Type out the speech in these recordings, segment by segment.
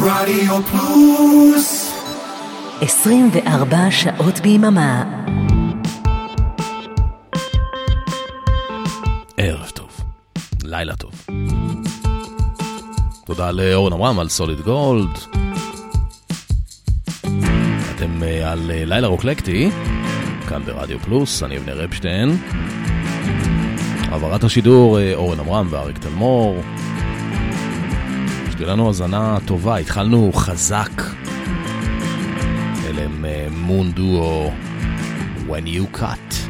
רדיו פלוס 24 שעות ביממה. ערב טוב, לילה טוב. תודה לאורן עמרם על סוליד גולד. אתם אה, על אה, לילה רוקלקטי, כאן ברדיו פלוס, אני אבנר אפשטיין. העברת השידור אה, אורן עמרם ואריק תלמור. שתהיה לנו האזנה טובה, התחלנו חזק. אלה הם מון דואו When You Cut.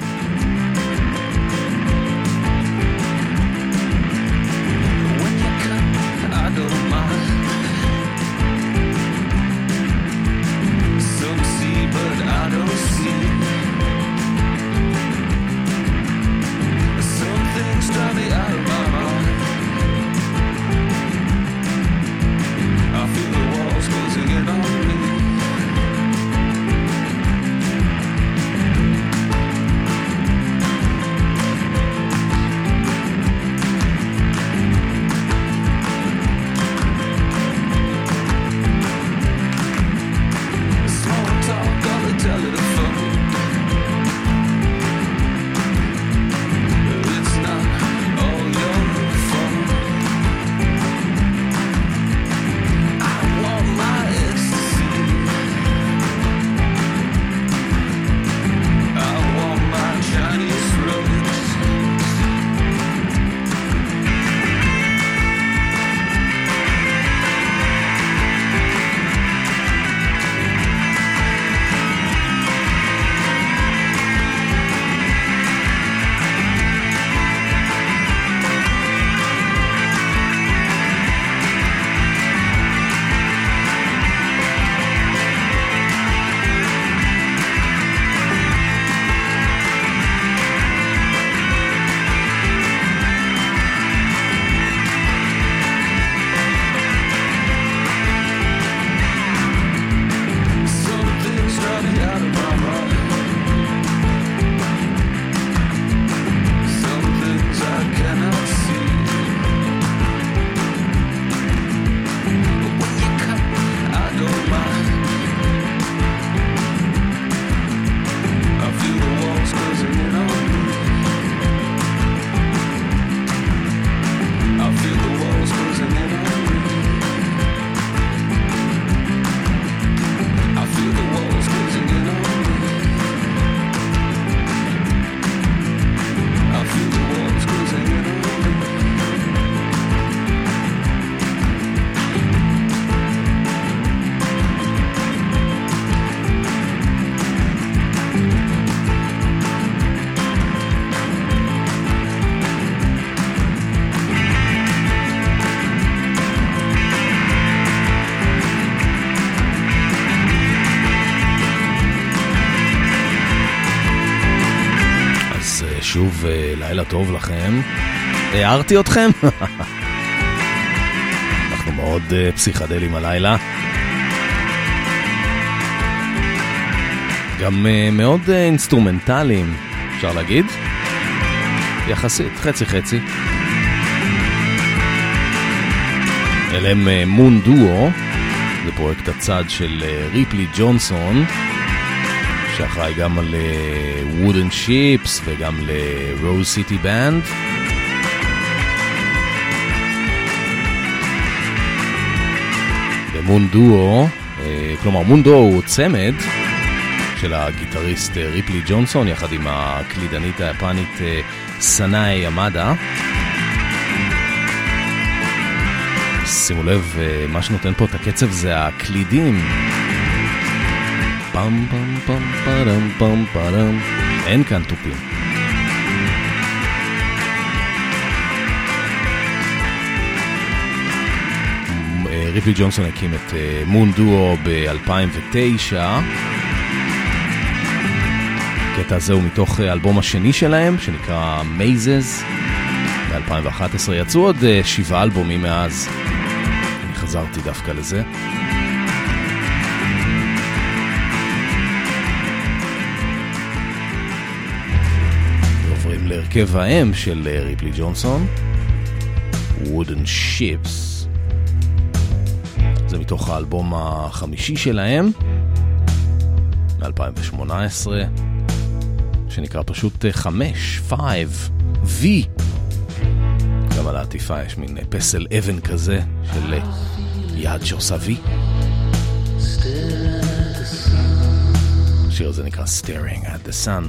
טוב לכם. הערתי אתכם? אנחנו מאוד אה, פסיכדלים הלילה. גם אה, מאוד אה, אינסטרומנטליים, אפשר להגיד. יחסית, חצי חצי. אלה הם Moon Duo, זה פרויקט הצד של ריפלי ג'ונסון. שאחראי גם על וודן שיפס וגם ל-Rose City Band. ומון דואו, אה, כלומר מון דואו הוא צמד של הגיטריסט אה, ריפלי ג'ונסון יחד עם הקלידנית היפנית אה, סנאי ימדה. שימו לב, אה, מה שנותן פה את הקצב זה הקלידים. פם פם פם פרם פם פרם. אין כאן תופים. אה, ריפלי ג'ונסון הקים את אה, מון דואו ב-2009. הקטע הזה הוא מתוך אה, האלבום השני שלהם, שנקרא Mazes. ב-2011 יצאו עוד שבעה אלבומים מאז. אני חזרתי דווקא לזה. להרכב האם של אה, ריפלי ג'ונסון, Wooden Ships. זה מתוך האלבום החמישי שלהם, מ-2018, שנקרא פשוט 5, 5, V. גם על העטיפה יש מין פסל אבן כזה של יד שעושה V. השיר הזה נקרא Staring at the Sun.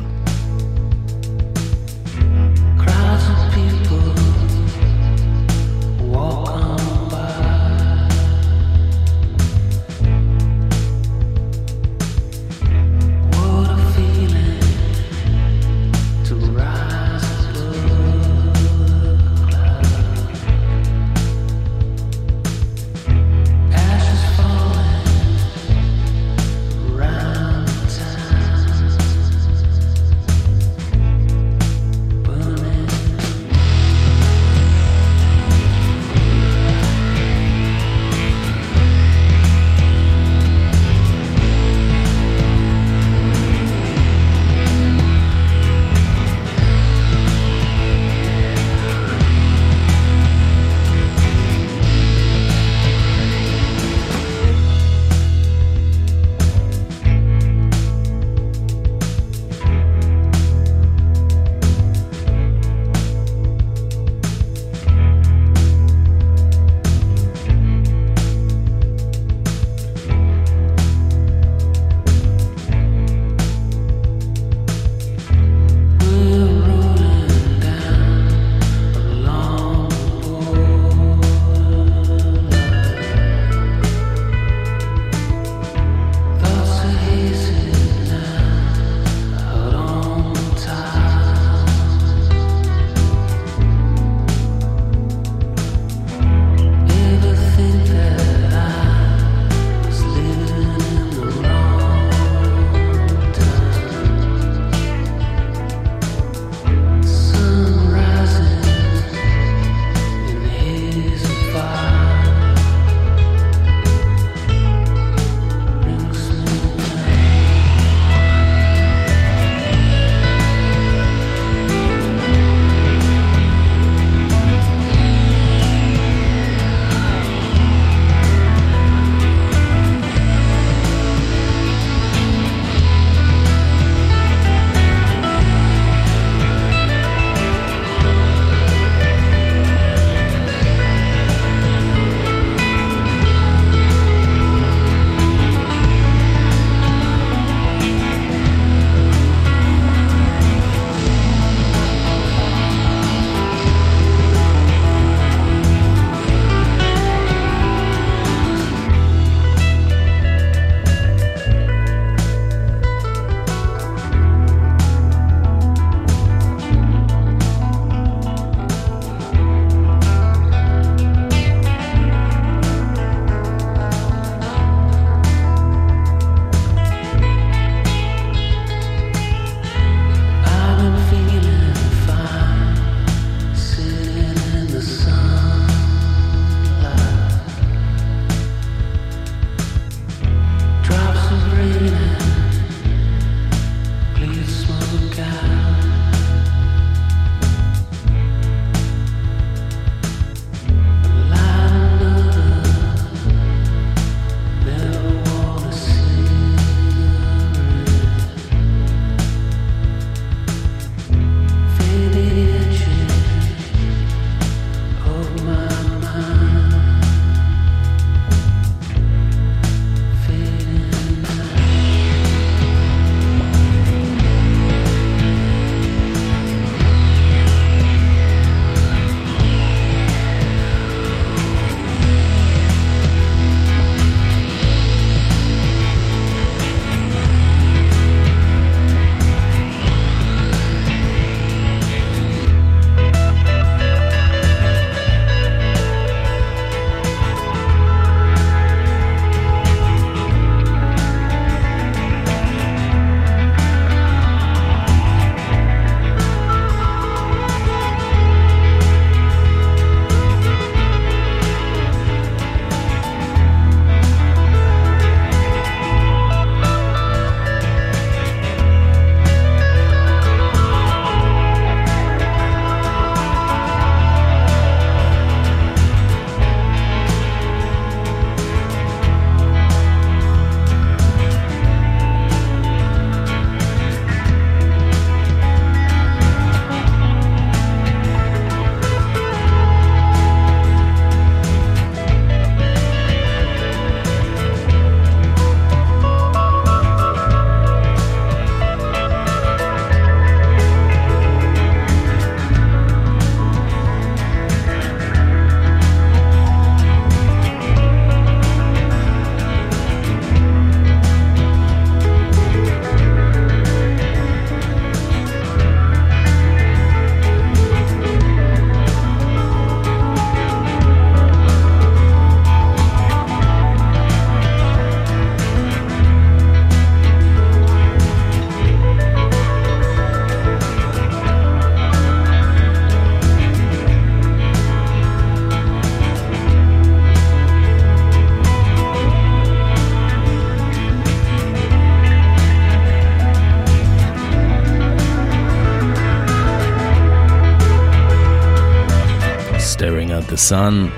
Sun,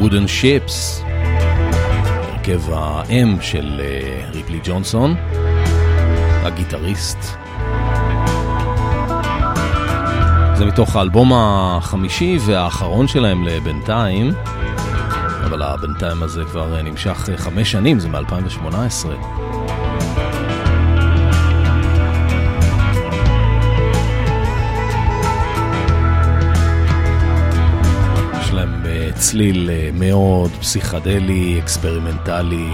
Wooden Ships, הרכב האם של אה, ריפלי ג'ונסון, הגיטריסט. זה מתוך האלבום החמישי והאחרון שלהם לבינתיים, אבל הבינתיים הזה כבר אה, נמשך אה, חמש שנים, זה מ-2018. צליל אה, מאוד פסיכדלי, אקספרימנטלי,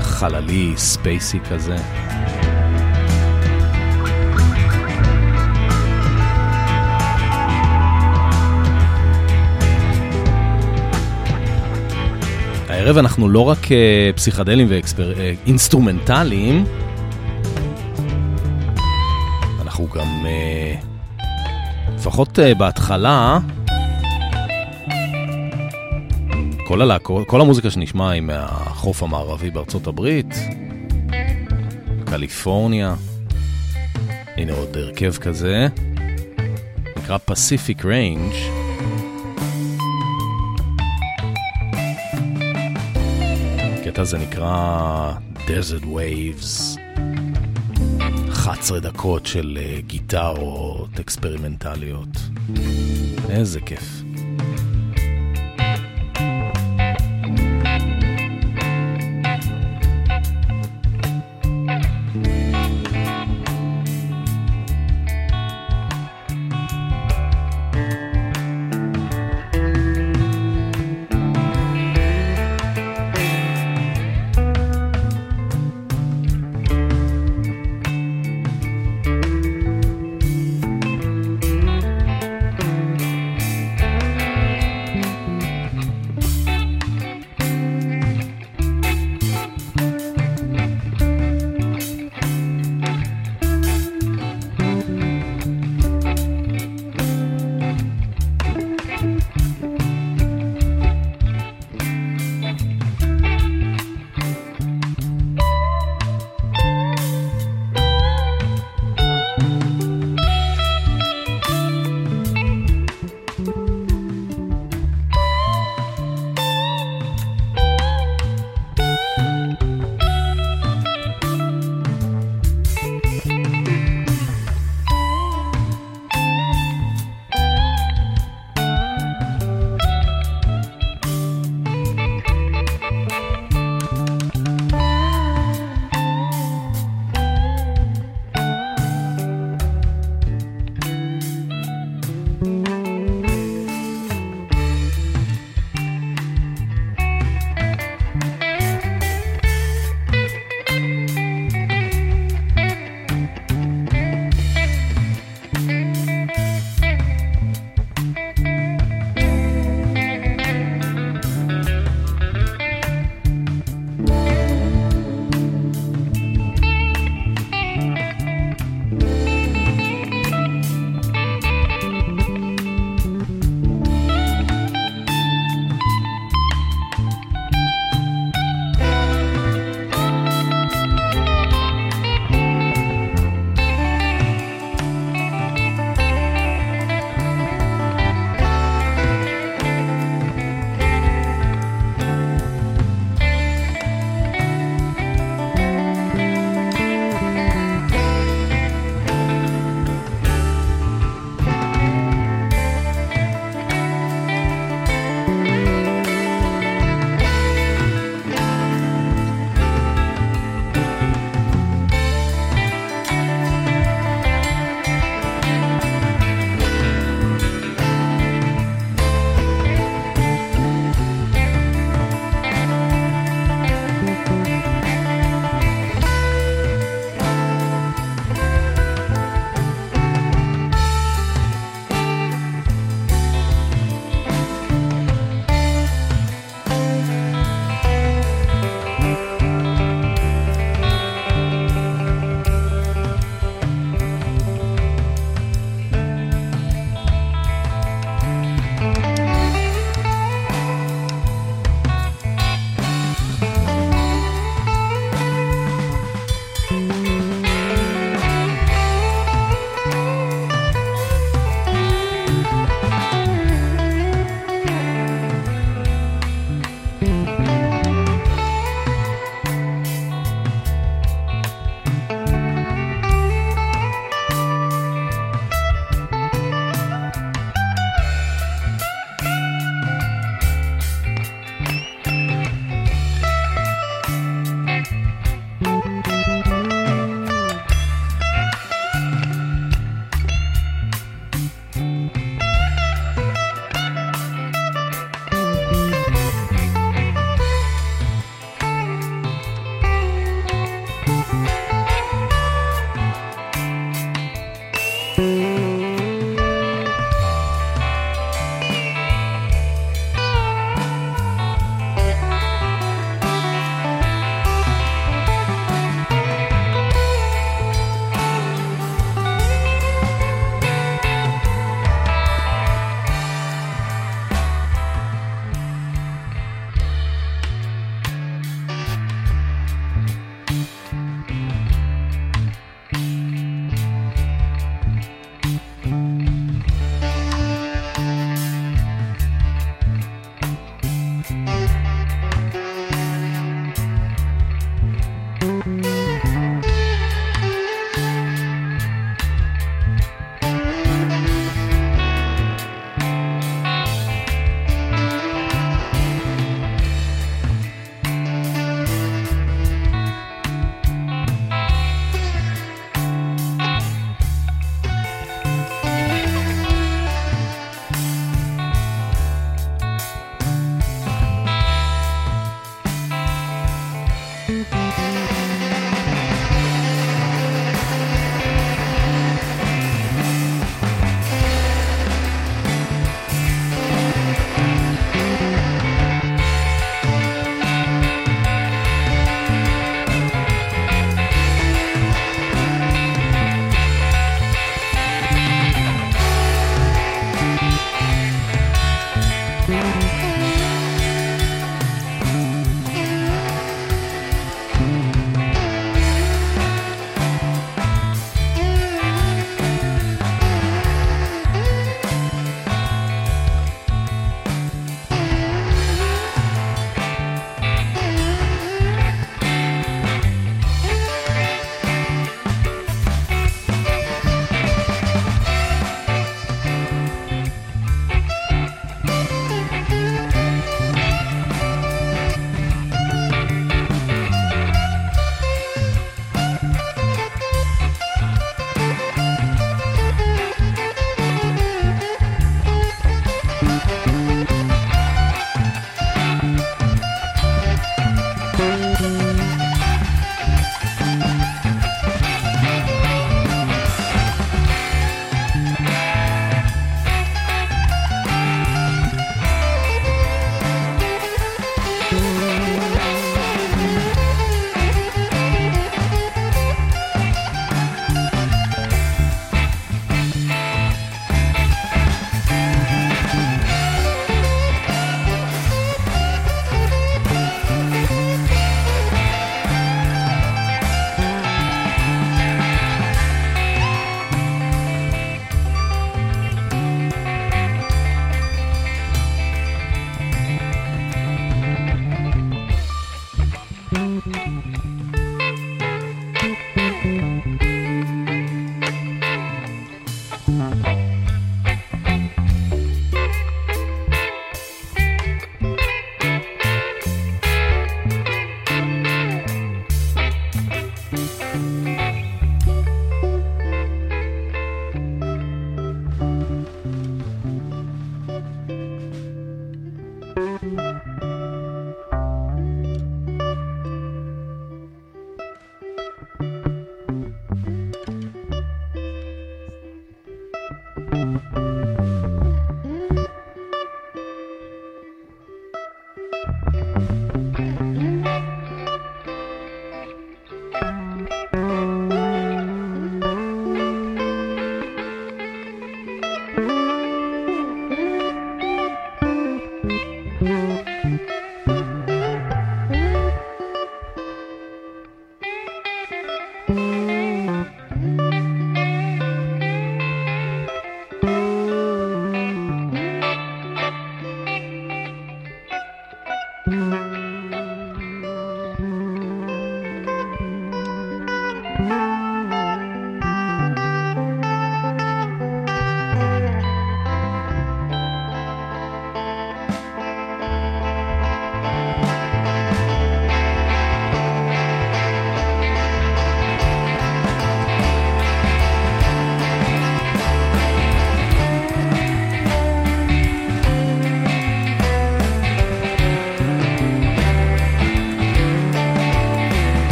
חללי, spacey כזה. הערב אנחנו לא רק אה, פסיכדלים ואינסטרומנטליים, אנחנו גם, לפחות בהתחלה, כל, הלהקות, כל המוזיקה שנשמע היא מהחוף המערבי בארצות הברית, קליפורניה, הנה עוד הרכב כזה, נקרא Pacific Range. הקטע הזה נקרא Desert Waves. 11 דקות של uh, גיטרות אקספרימנטליות. איזה כיף.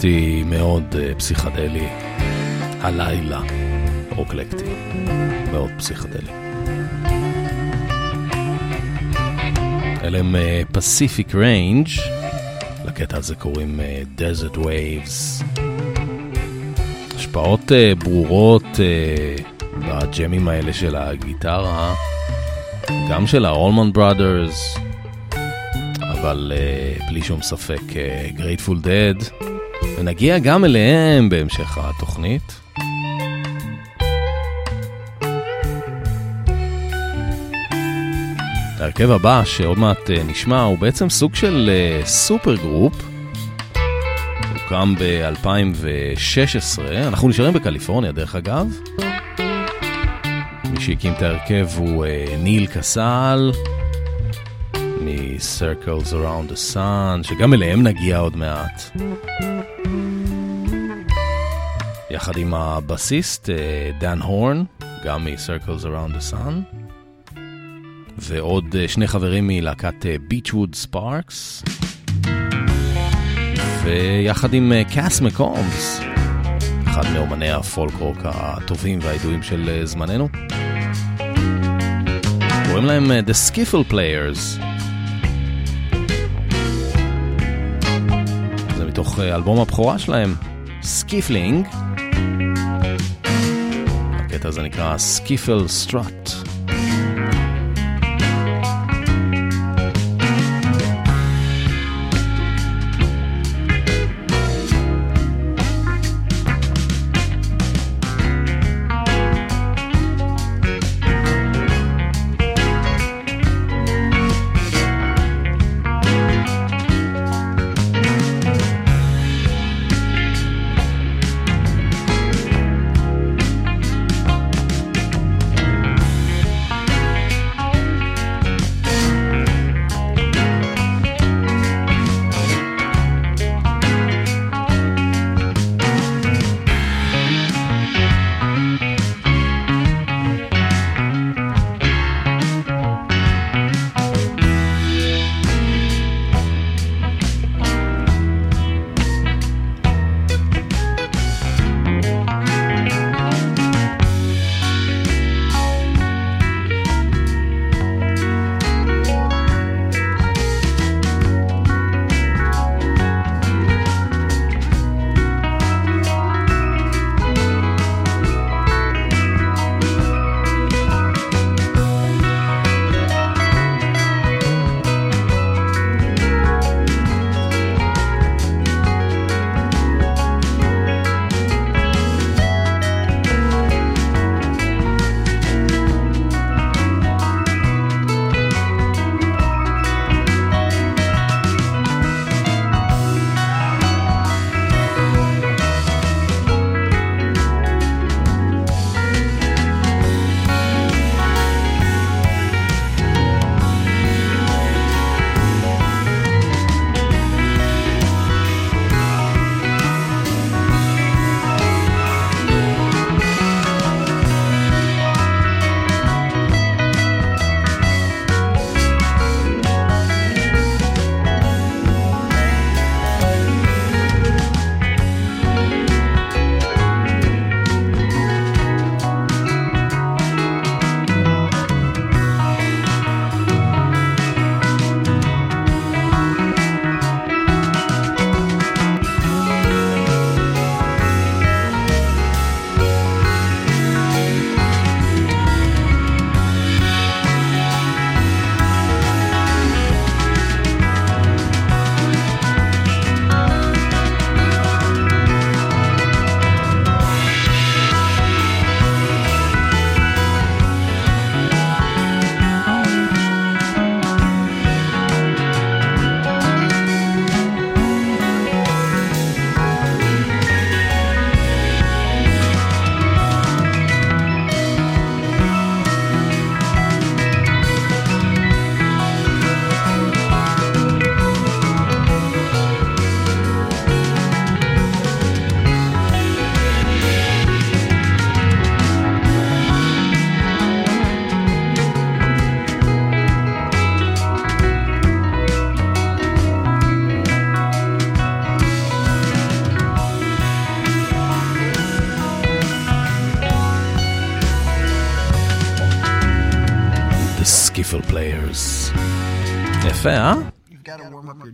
רוקלקטי מאוד אה, פסיכדלי. הלילה רוקלקטי. מאוד פסיכדלי. אלה הם Pacific Range, לקטע הזה קוראים אה, Desert Waves. השפעות אה, ברורות אה, בג'מים האלה של הגיטרה, גם של ה-Allman Brothers, אבל בלי שום ספק Grateful Dead, ונגיע גם אליהם בהמשך התוכנית. ההרכב הבא שעוד מעט אה, נשמע הוא בעצם סוג של אה, supergroup. הוקם ב-2016, אנחנו נשארים בקליפורניה דרך אגב. מי שהקים את ההרכב הוא אה, ניל קסל. מ-Circles Around the Sun, שגם אליהם נגיע עוד מעט. יחד עם הבסיסט דן הורן, גם מ-Circles Around the Sun, ועוד שני חברים מלהקת ביצ'ווד ספארקס, ויחד עם קאס מקומס, אחד מאומני הפולק רוק הטובים והידועים של זמננו. קוראים להם The Skiffle Players. מתוך אלבום הבכורה שלהם, Skifflin'. הקטע הזה נקרא Skiffle Strut.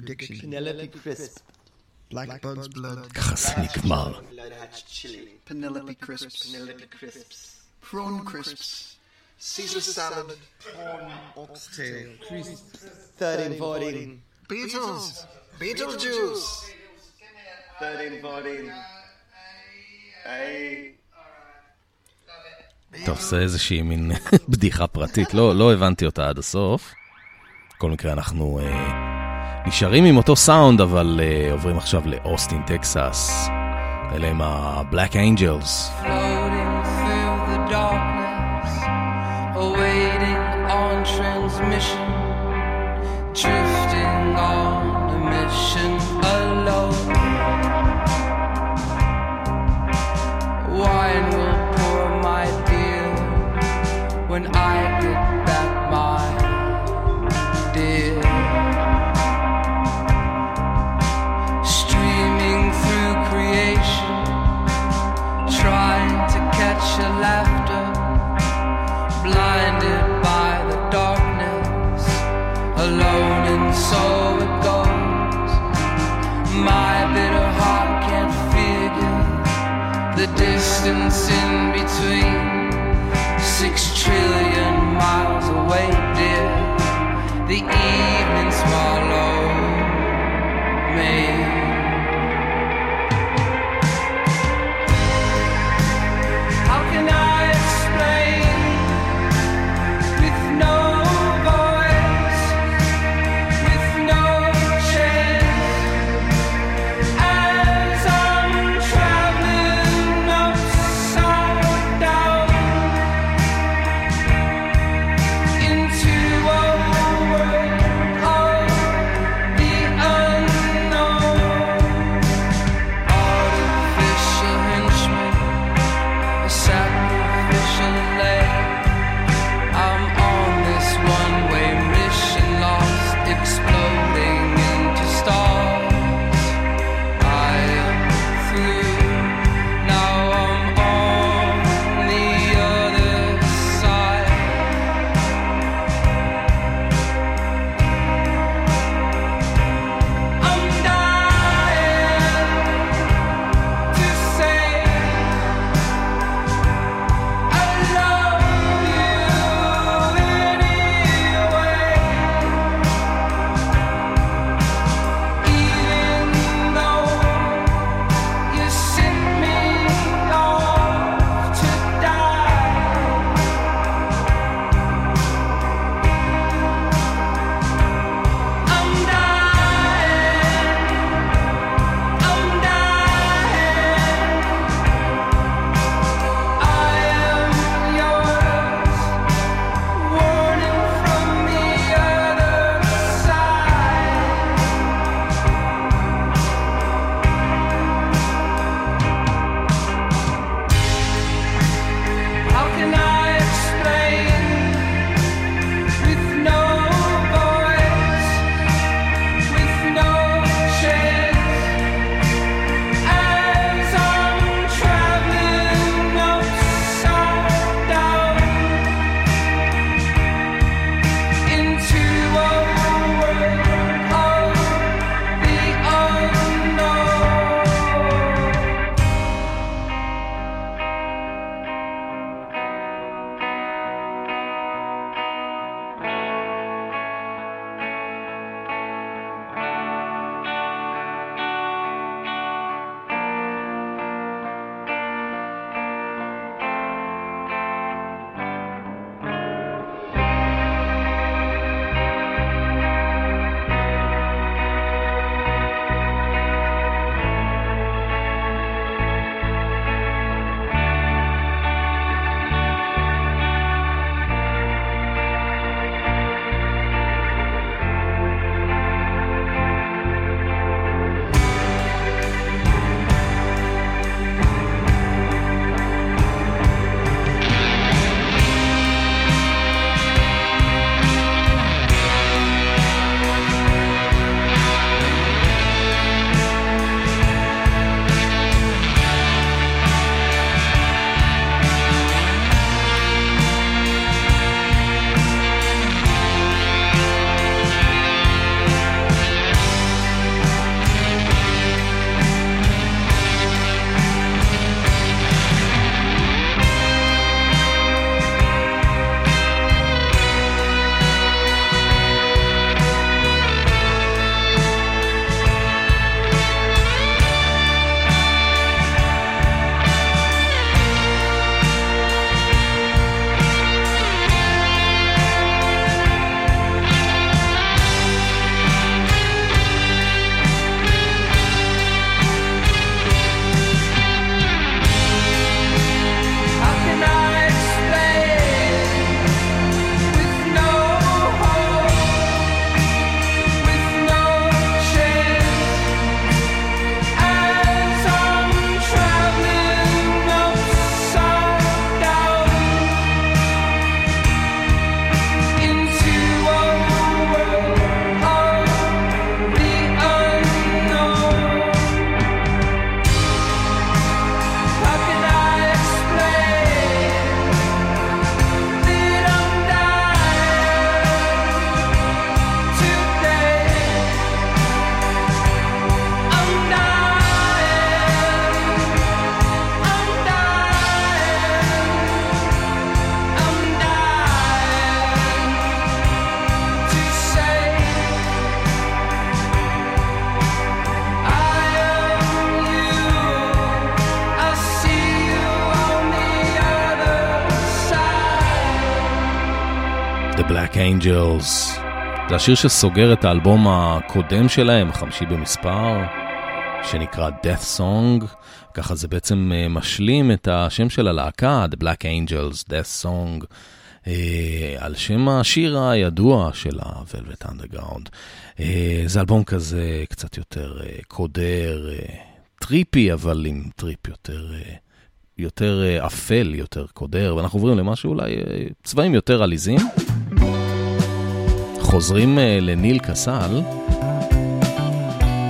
diction. Penelope Crisp. Blackbud's blood. ככה זה נגמר. Blood hatch chili. Penelope crisps. Penelope Crisps. Prawn crisps. Caesar salad. Prawn oxtail. 13, 14. Beatles. Beetlejuice. 13, 14. Hey. טוב, זה איזושהי מין בדיחה פרטית, לא, לא הבנתי אותה עד הסוף. בכל מקרה, אנחנו אה, נשארים עם אותו סאונד, אבל אה, עוברים עכשיו לאוסטין, טקסס. אלה הם ה-Black Angels. when I get distance in between. Six trillion miles away, Black Angels. זה השיר שסוגר את האלבום הקודם שלהם, החמישי במספר, שנקרא Death Song. ככה זה בעצם אה, משלים את השם של הלהקה, The Black Angels, Death Song, אה, על שם השיר הידוע של ה-Velvet Underground. אה, זה אלבום כזה קצת יותר קודר, trippy, אבל עם טריפ יותר... יותר אפל, יותר קודר, ואנחנו עוברים למשהו אולי צבעים יותר עליזים. חוזרים אה, לניל קסל,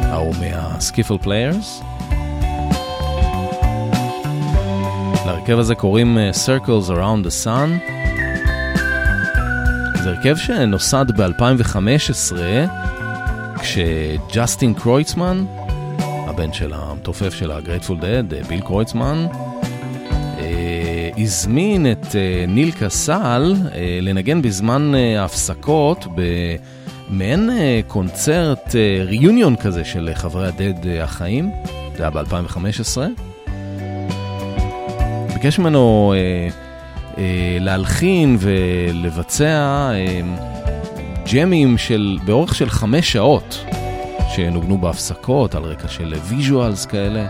ההוא מה-Skiffle Players. להרכב הזה קוראים אה, Circles Around the Sun. זה הרכב שנוסד ב-2015, כשג'סטין קרויצמן, הבן של המתופף של ה-Grateful Dead, ביל קרויצמן, הזמין את אה, ניל קסל אה, לנגן בזמן אה, ההפסקות במעין קונצרט reunion כזה של חברי ה-Dead החיים, זה היה ב-2015. ביקש ממנו להלחין ולבצע ג'מים של, באורך של חמש שעות, שנוגנו בהפסקות על רקע של visuals כאלה.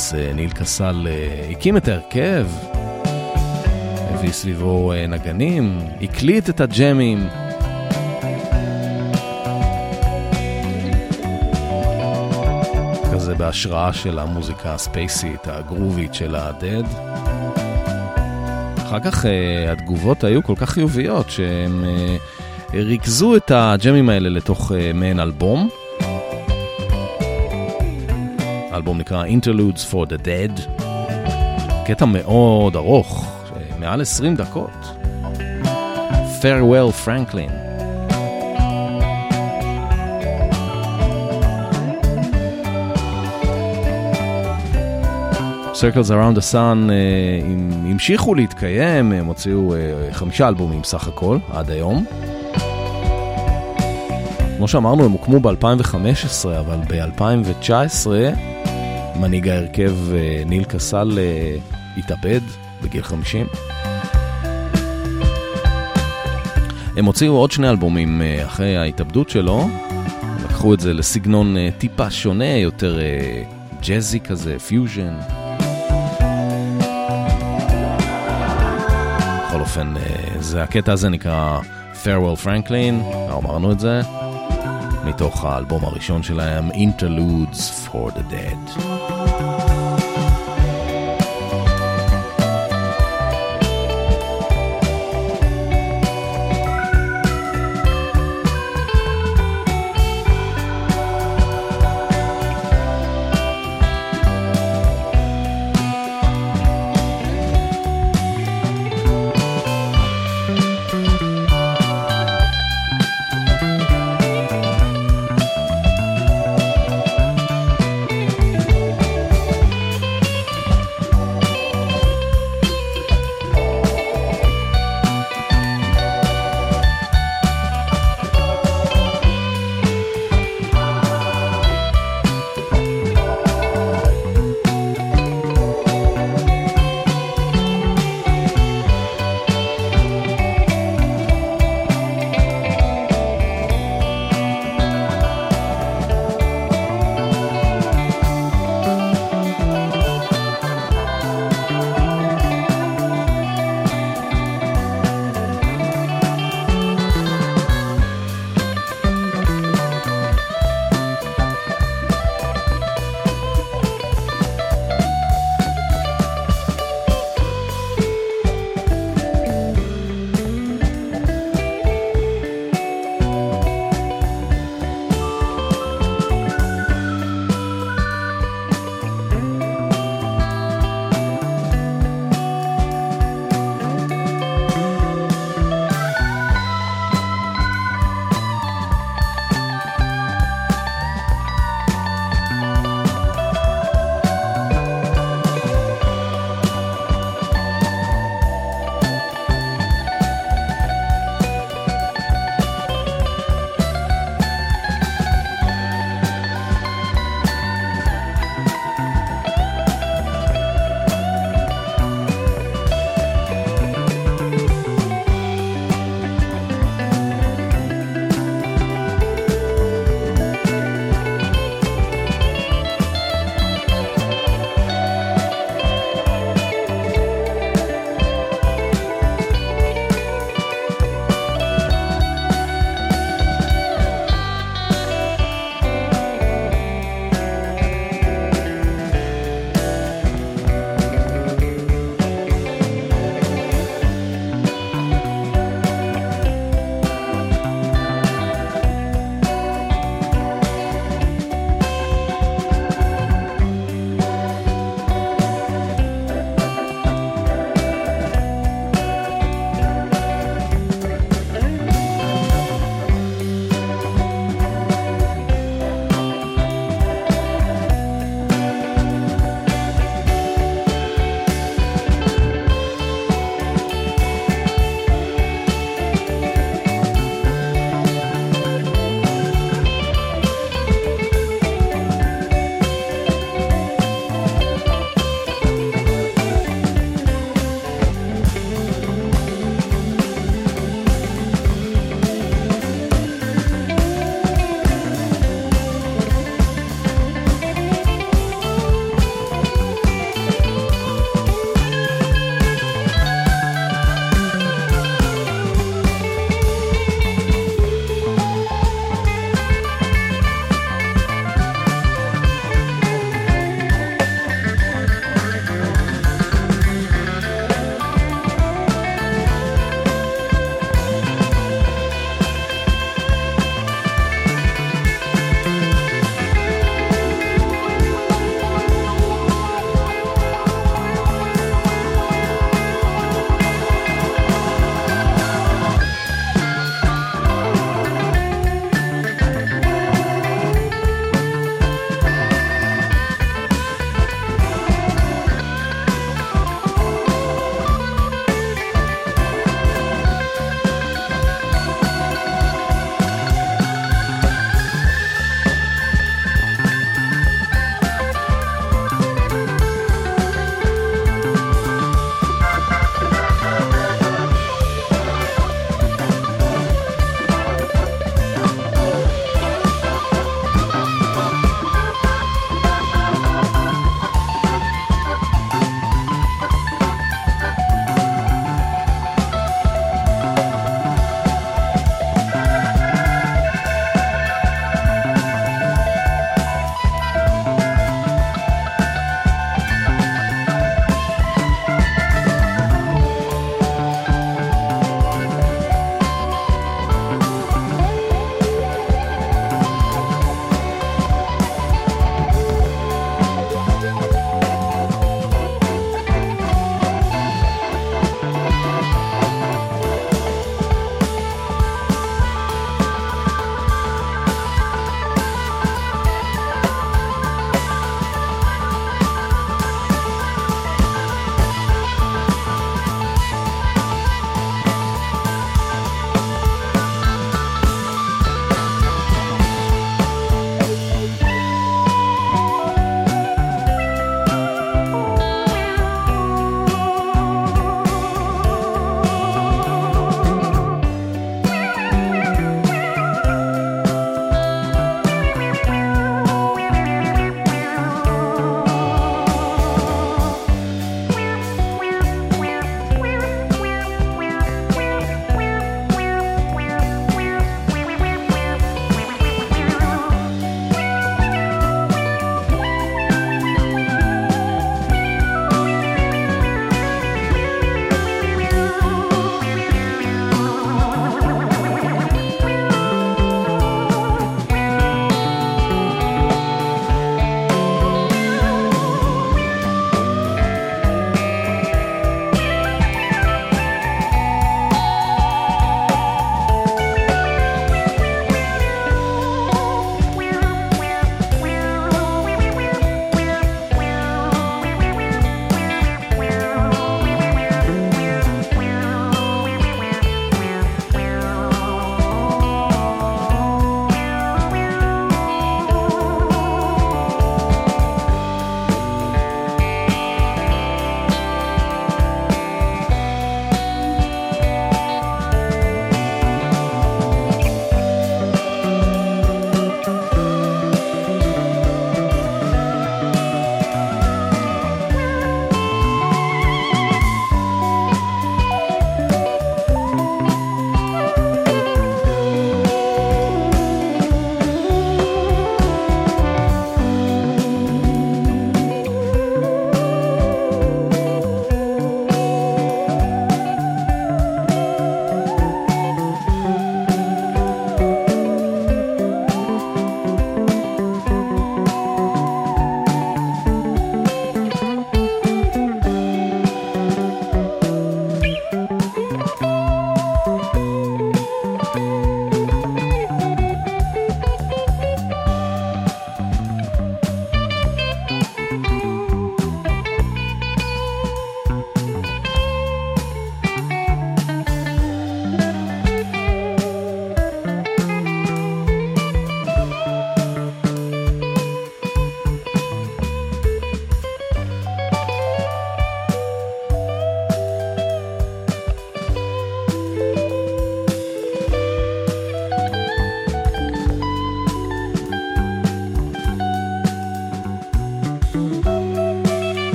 אז אה, ניל קסל אה, הקים את ההרכב, הביא סביבו אה, נגנים, הקליט את הג'מים. כזה בהשראה של המוזיקה הספייסית, הגרובית של הדד. אחר כך התגובות היו כל כך חיוביות שהם ריכזו את הג'מים האלה לתוך מעין אלבום. האלבום נקרא Interludes for the Dead. קטע מאוד ארוך, מעל 20 דקות. Farewell Franklin. Circles Around the Sun uh, המשיכו להתקיים, הם הוציאו uh, חמישה אלבומים סך הכל, עד היום. כמו שאמרנו, הם הוקמו ב-2015, אבל ב-2019 מנהיג ההרכב אה, ניל קסל אה, התאבד בגיל 50. הם הוציאו עוד שני אלבומים אה, אחרי ההתאבדות שלו, לקחו את זה לסגנון טיפה שונה, יותר ג'אזי כזה, פיוז'ן. בכל אופן, זה, הקטע הזה נקרא Farewell Franklin, אמרנו את זה, מתוך האלבום הראשון שלהם, Interludes for the Dead.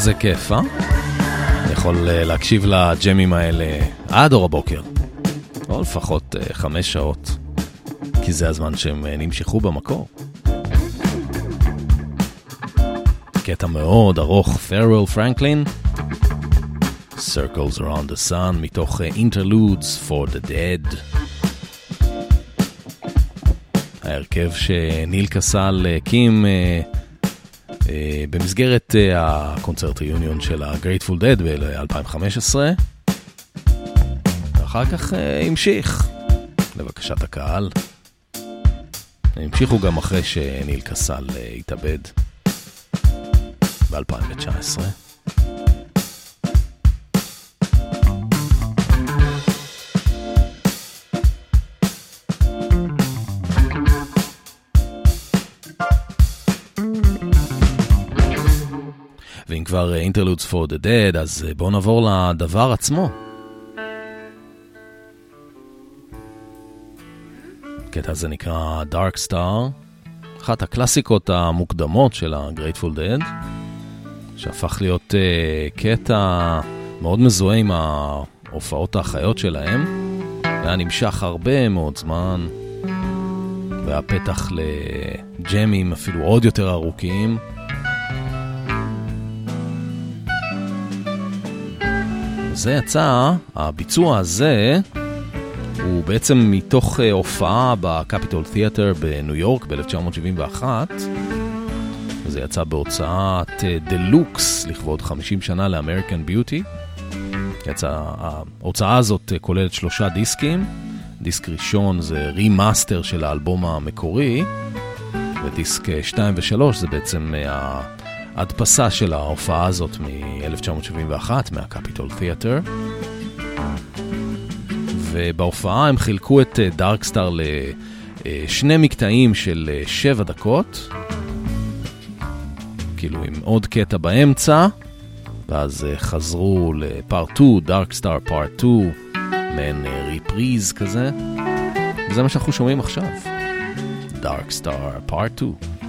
איזה כיף, אה? אני יכול אה, להקשיב לג'מים האלה עד אור הבוקר. או לפחות אה, חמש שעות, כי זה הזמן שהם אה, נמשכו במקור. קטע מאוד ארוך, פרוול פרנקלין, Circles Around the Sun, מתוך Interludes for the Dead. ההרכב שניל קסל הקים במסגרת אה, הקונצרט ריוניון של ה-Grateful Dead ב-2015, ואחר כך אה, המשיך, לבקשת הקהל. המשיכו גם אחרי שניל קסל אה, התאבד ב-2019. כבר Interludes for the Dead, אז אה, בואו נעבור לדבר עצמו. הקטע הזה נקרא Dark Star, אחת הקלאסיקות המוקדמות של ה-Grateful Dead, שהפך להיות uh, קטע מאוד מזוהה עם ההופעות החיות שלהם. היה נמשך הרבה מאוד זמן, והיה פתח לג'מים אפילו עוד יותר ארוכים. זה יצא, הביצוע הזה הוא בעצם מתוך אה, הופעה ב Capitol Theatre בניו יורק ב-1971. זה יצא בהוצאת דלוקס לכבוד 50 שנה ל American Beauty. ההוצאה הזאת אה, כוללת שלושה דיסקים. דיסק ראשון זה remaster של האלבום המקורי, ודיסק 2 ו-3 זה בעצם אה, ההדפסה של ההופעה הזאת מ-1971, מהקפיטול תיאטר. ובהופעה הם חילקו את דארקסטאר לשני מקטעים של שבע דקות, כאילו עם עוד קטע באמצע, ואז חזרו לפארט 2, דארקסטאר פארט 2, מעין ריפריז כזה, וזה מה שאנחנו שומעים עכשיו, דארקסטאר פארט 2.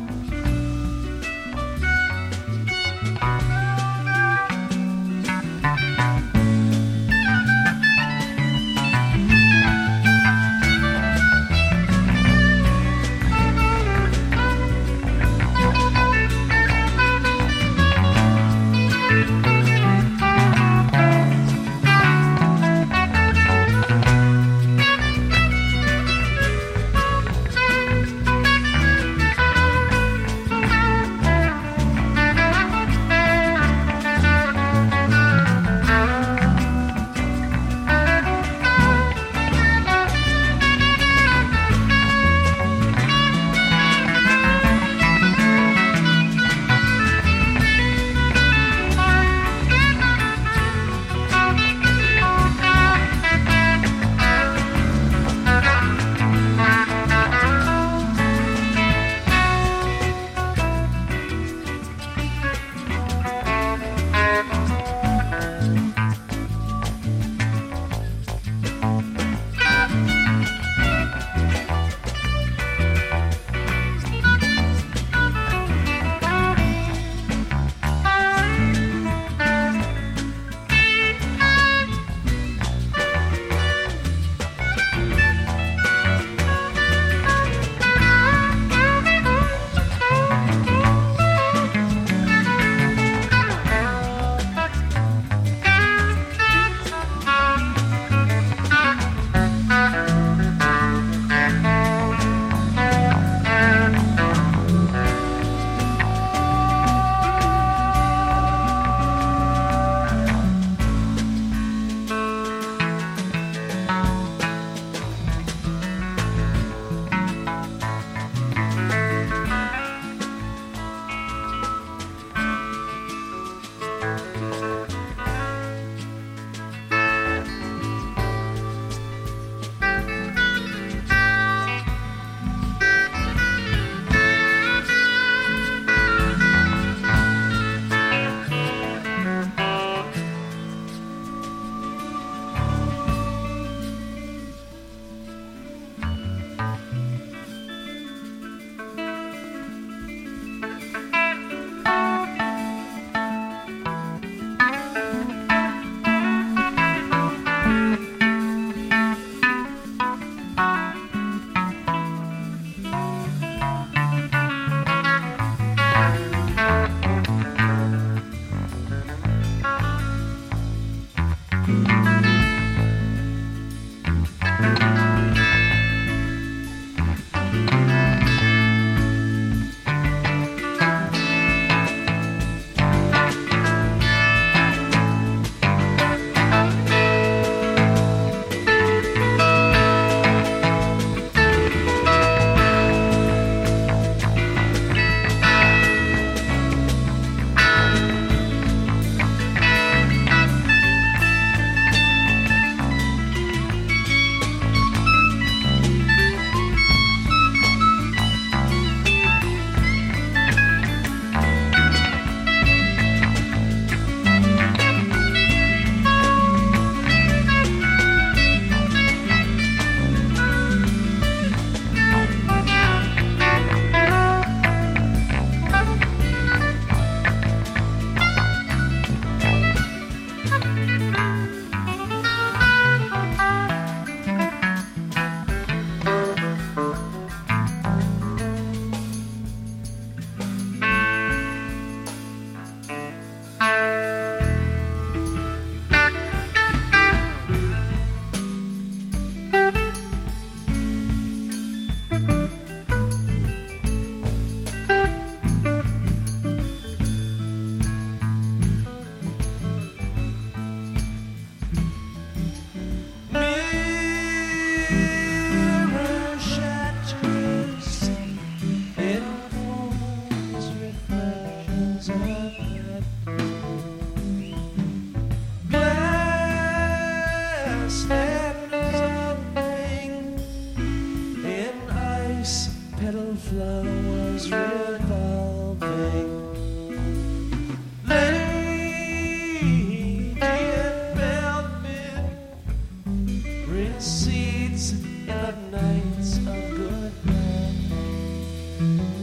Mm-hmm.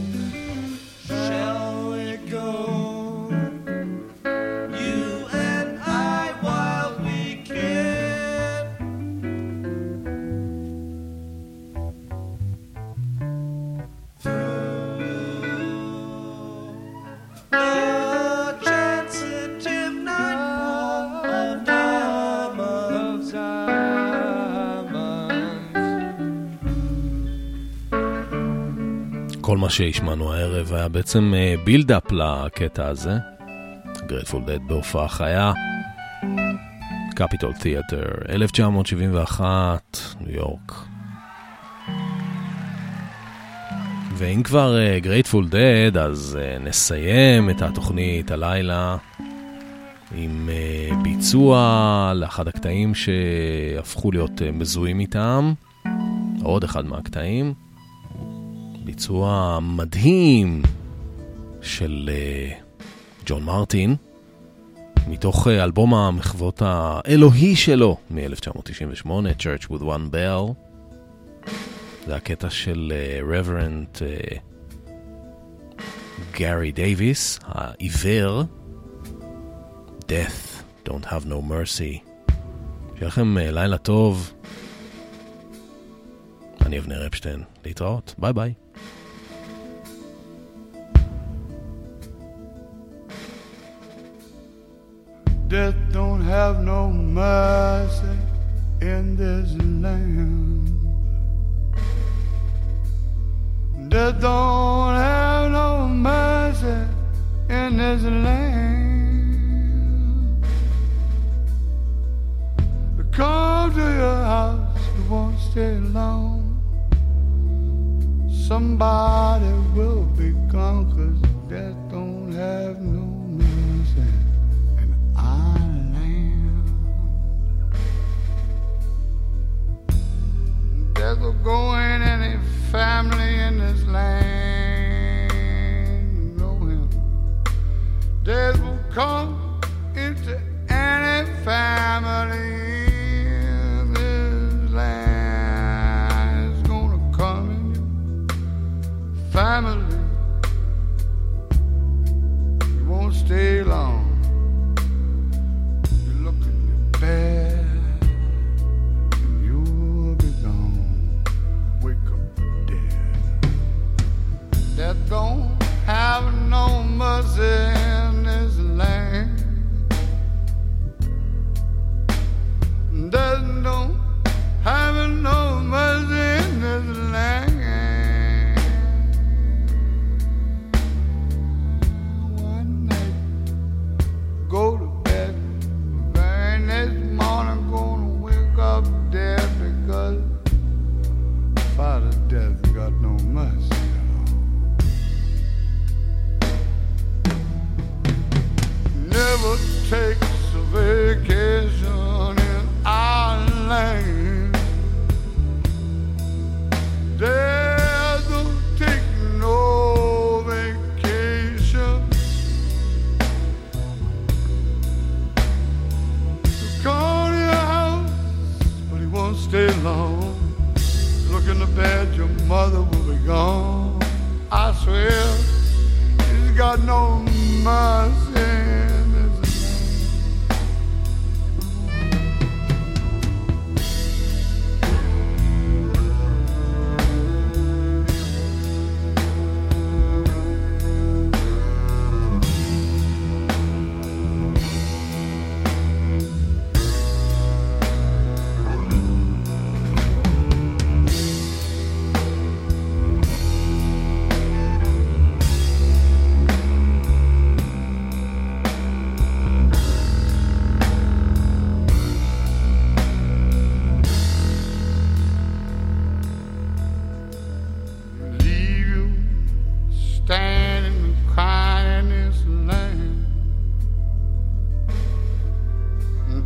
מה שהשמענו הערב היה בעצם buildup לקטע הזה. Grateful Dead בהופעה חיה. Capitol Theatre, 1971, ניו יורק. ואם כבר Grateful אה, Dead, אז אה, נסיים את התוכנית הלילה עם אה, ביצוע לאחד הקטעים שהפכו להיות אה, מזוהים איתם. עוד אחד מהקטעים. ביצוע מדהים של uh, ג'ון מרטין, מתוך uh, אלבום המחוות האלוהי שלו מ-1998, Church with One Bell. זה הקטע של רברנט גארי דייוויס, העיוור, Death, Don't Have No Mercy. שיהיה לכם uh, לילה טוב. אני אבנר אפשטיין, להתראות, ביי ביי. Death don't have no mercy in this land. Death don't have no mercy in this land. Come to your house, you won't stay long. Somebody will be gone, cause death don't have no there's a going any family in this land. You know him. Days will come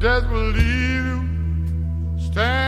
death will leave you standing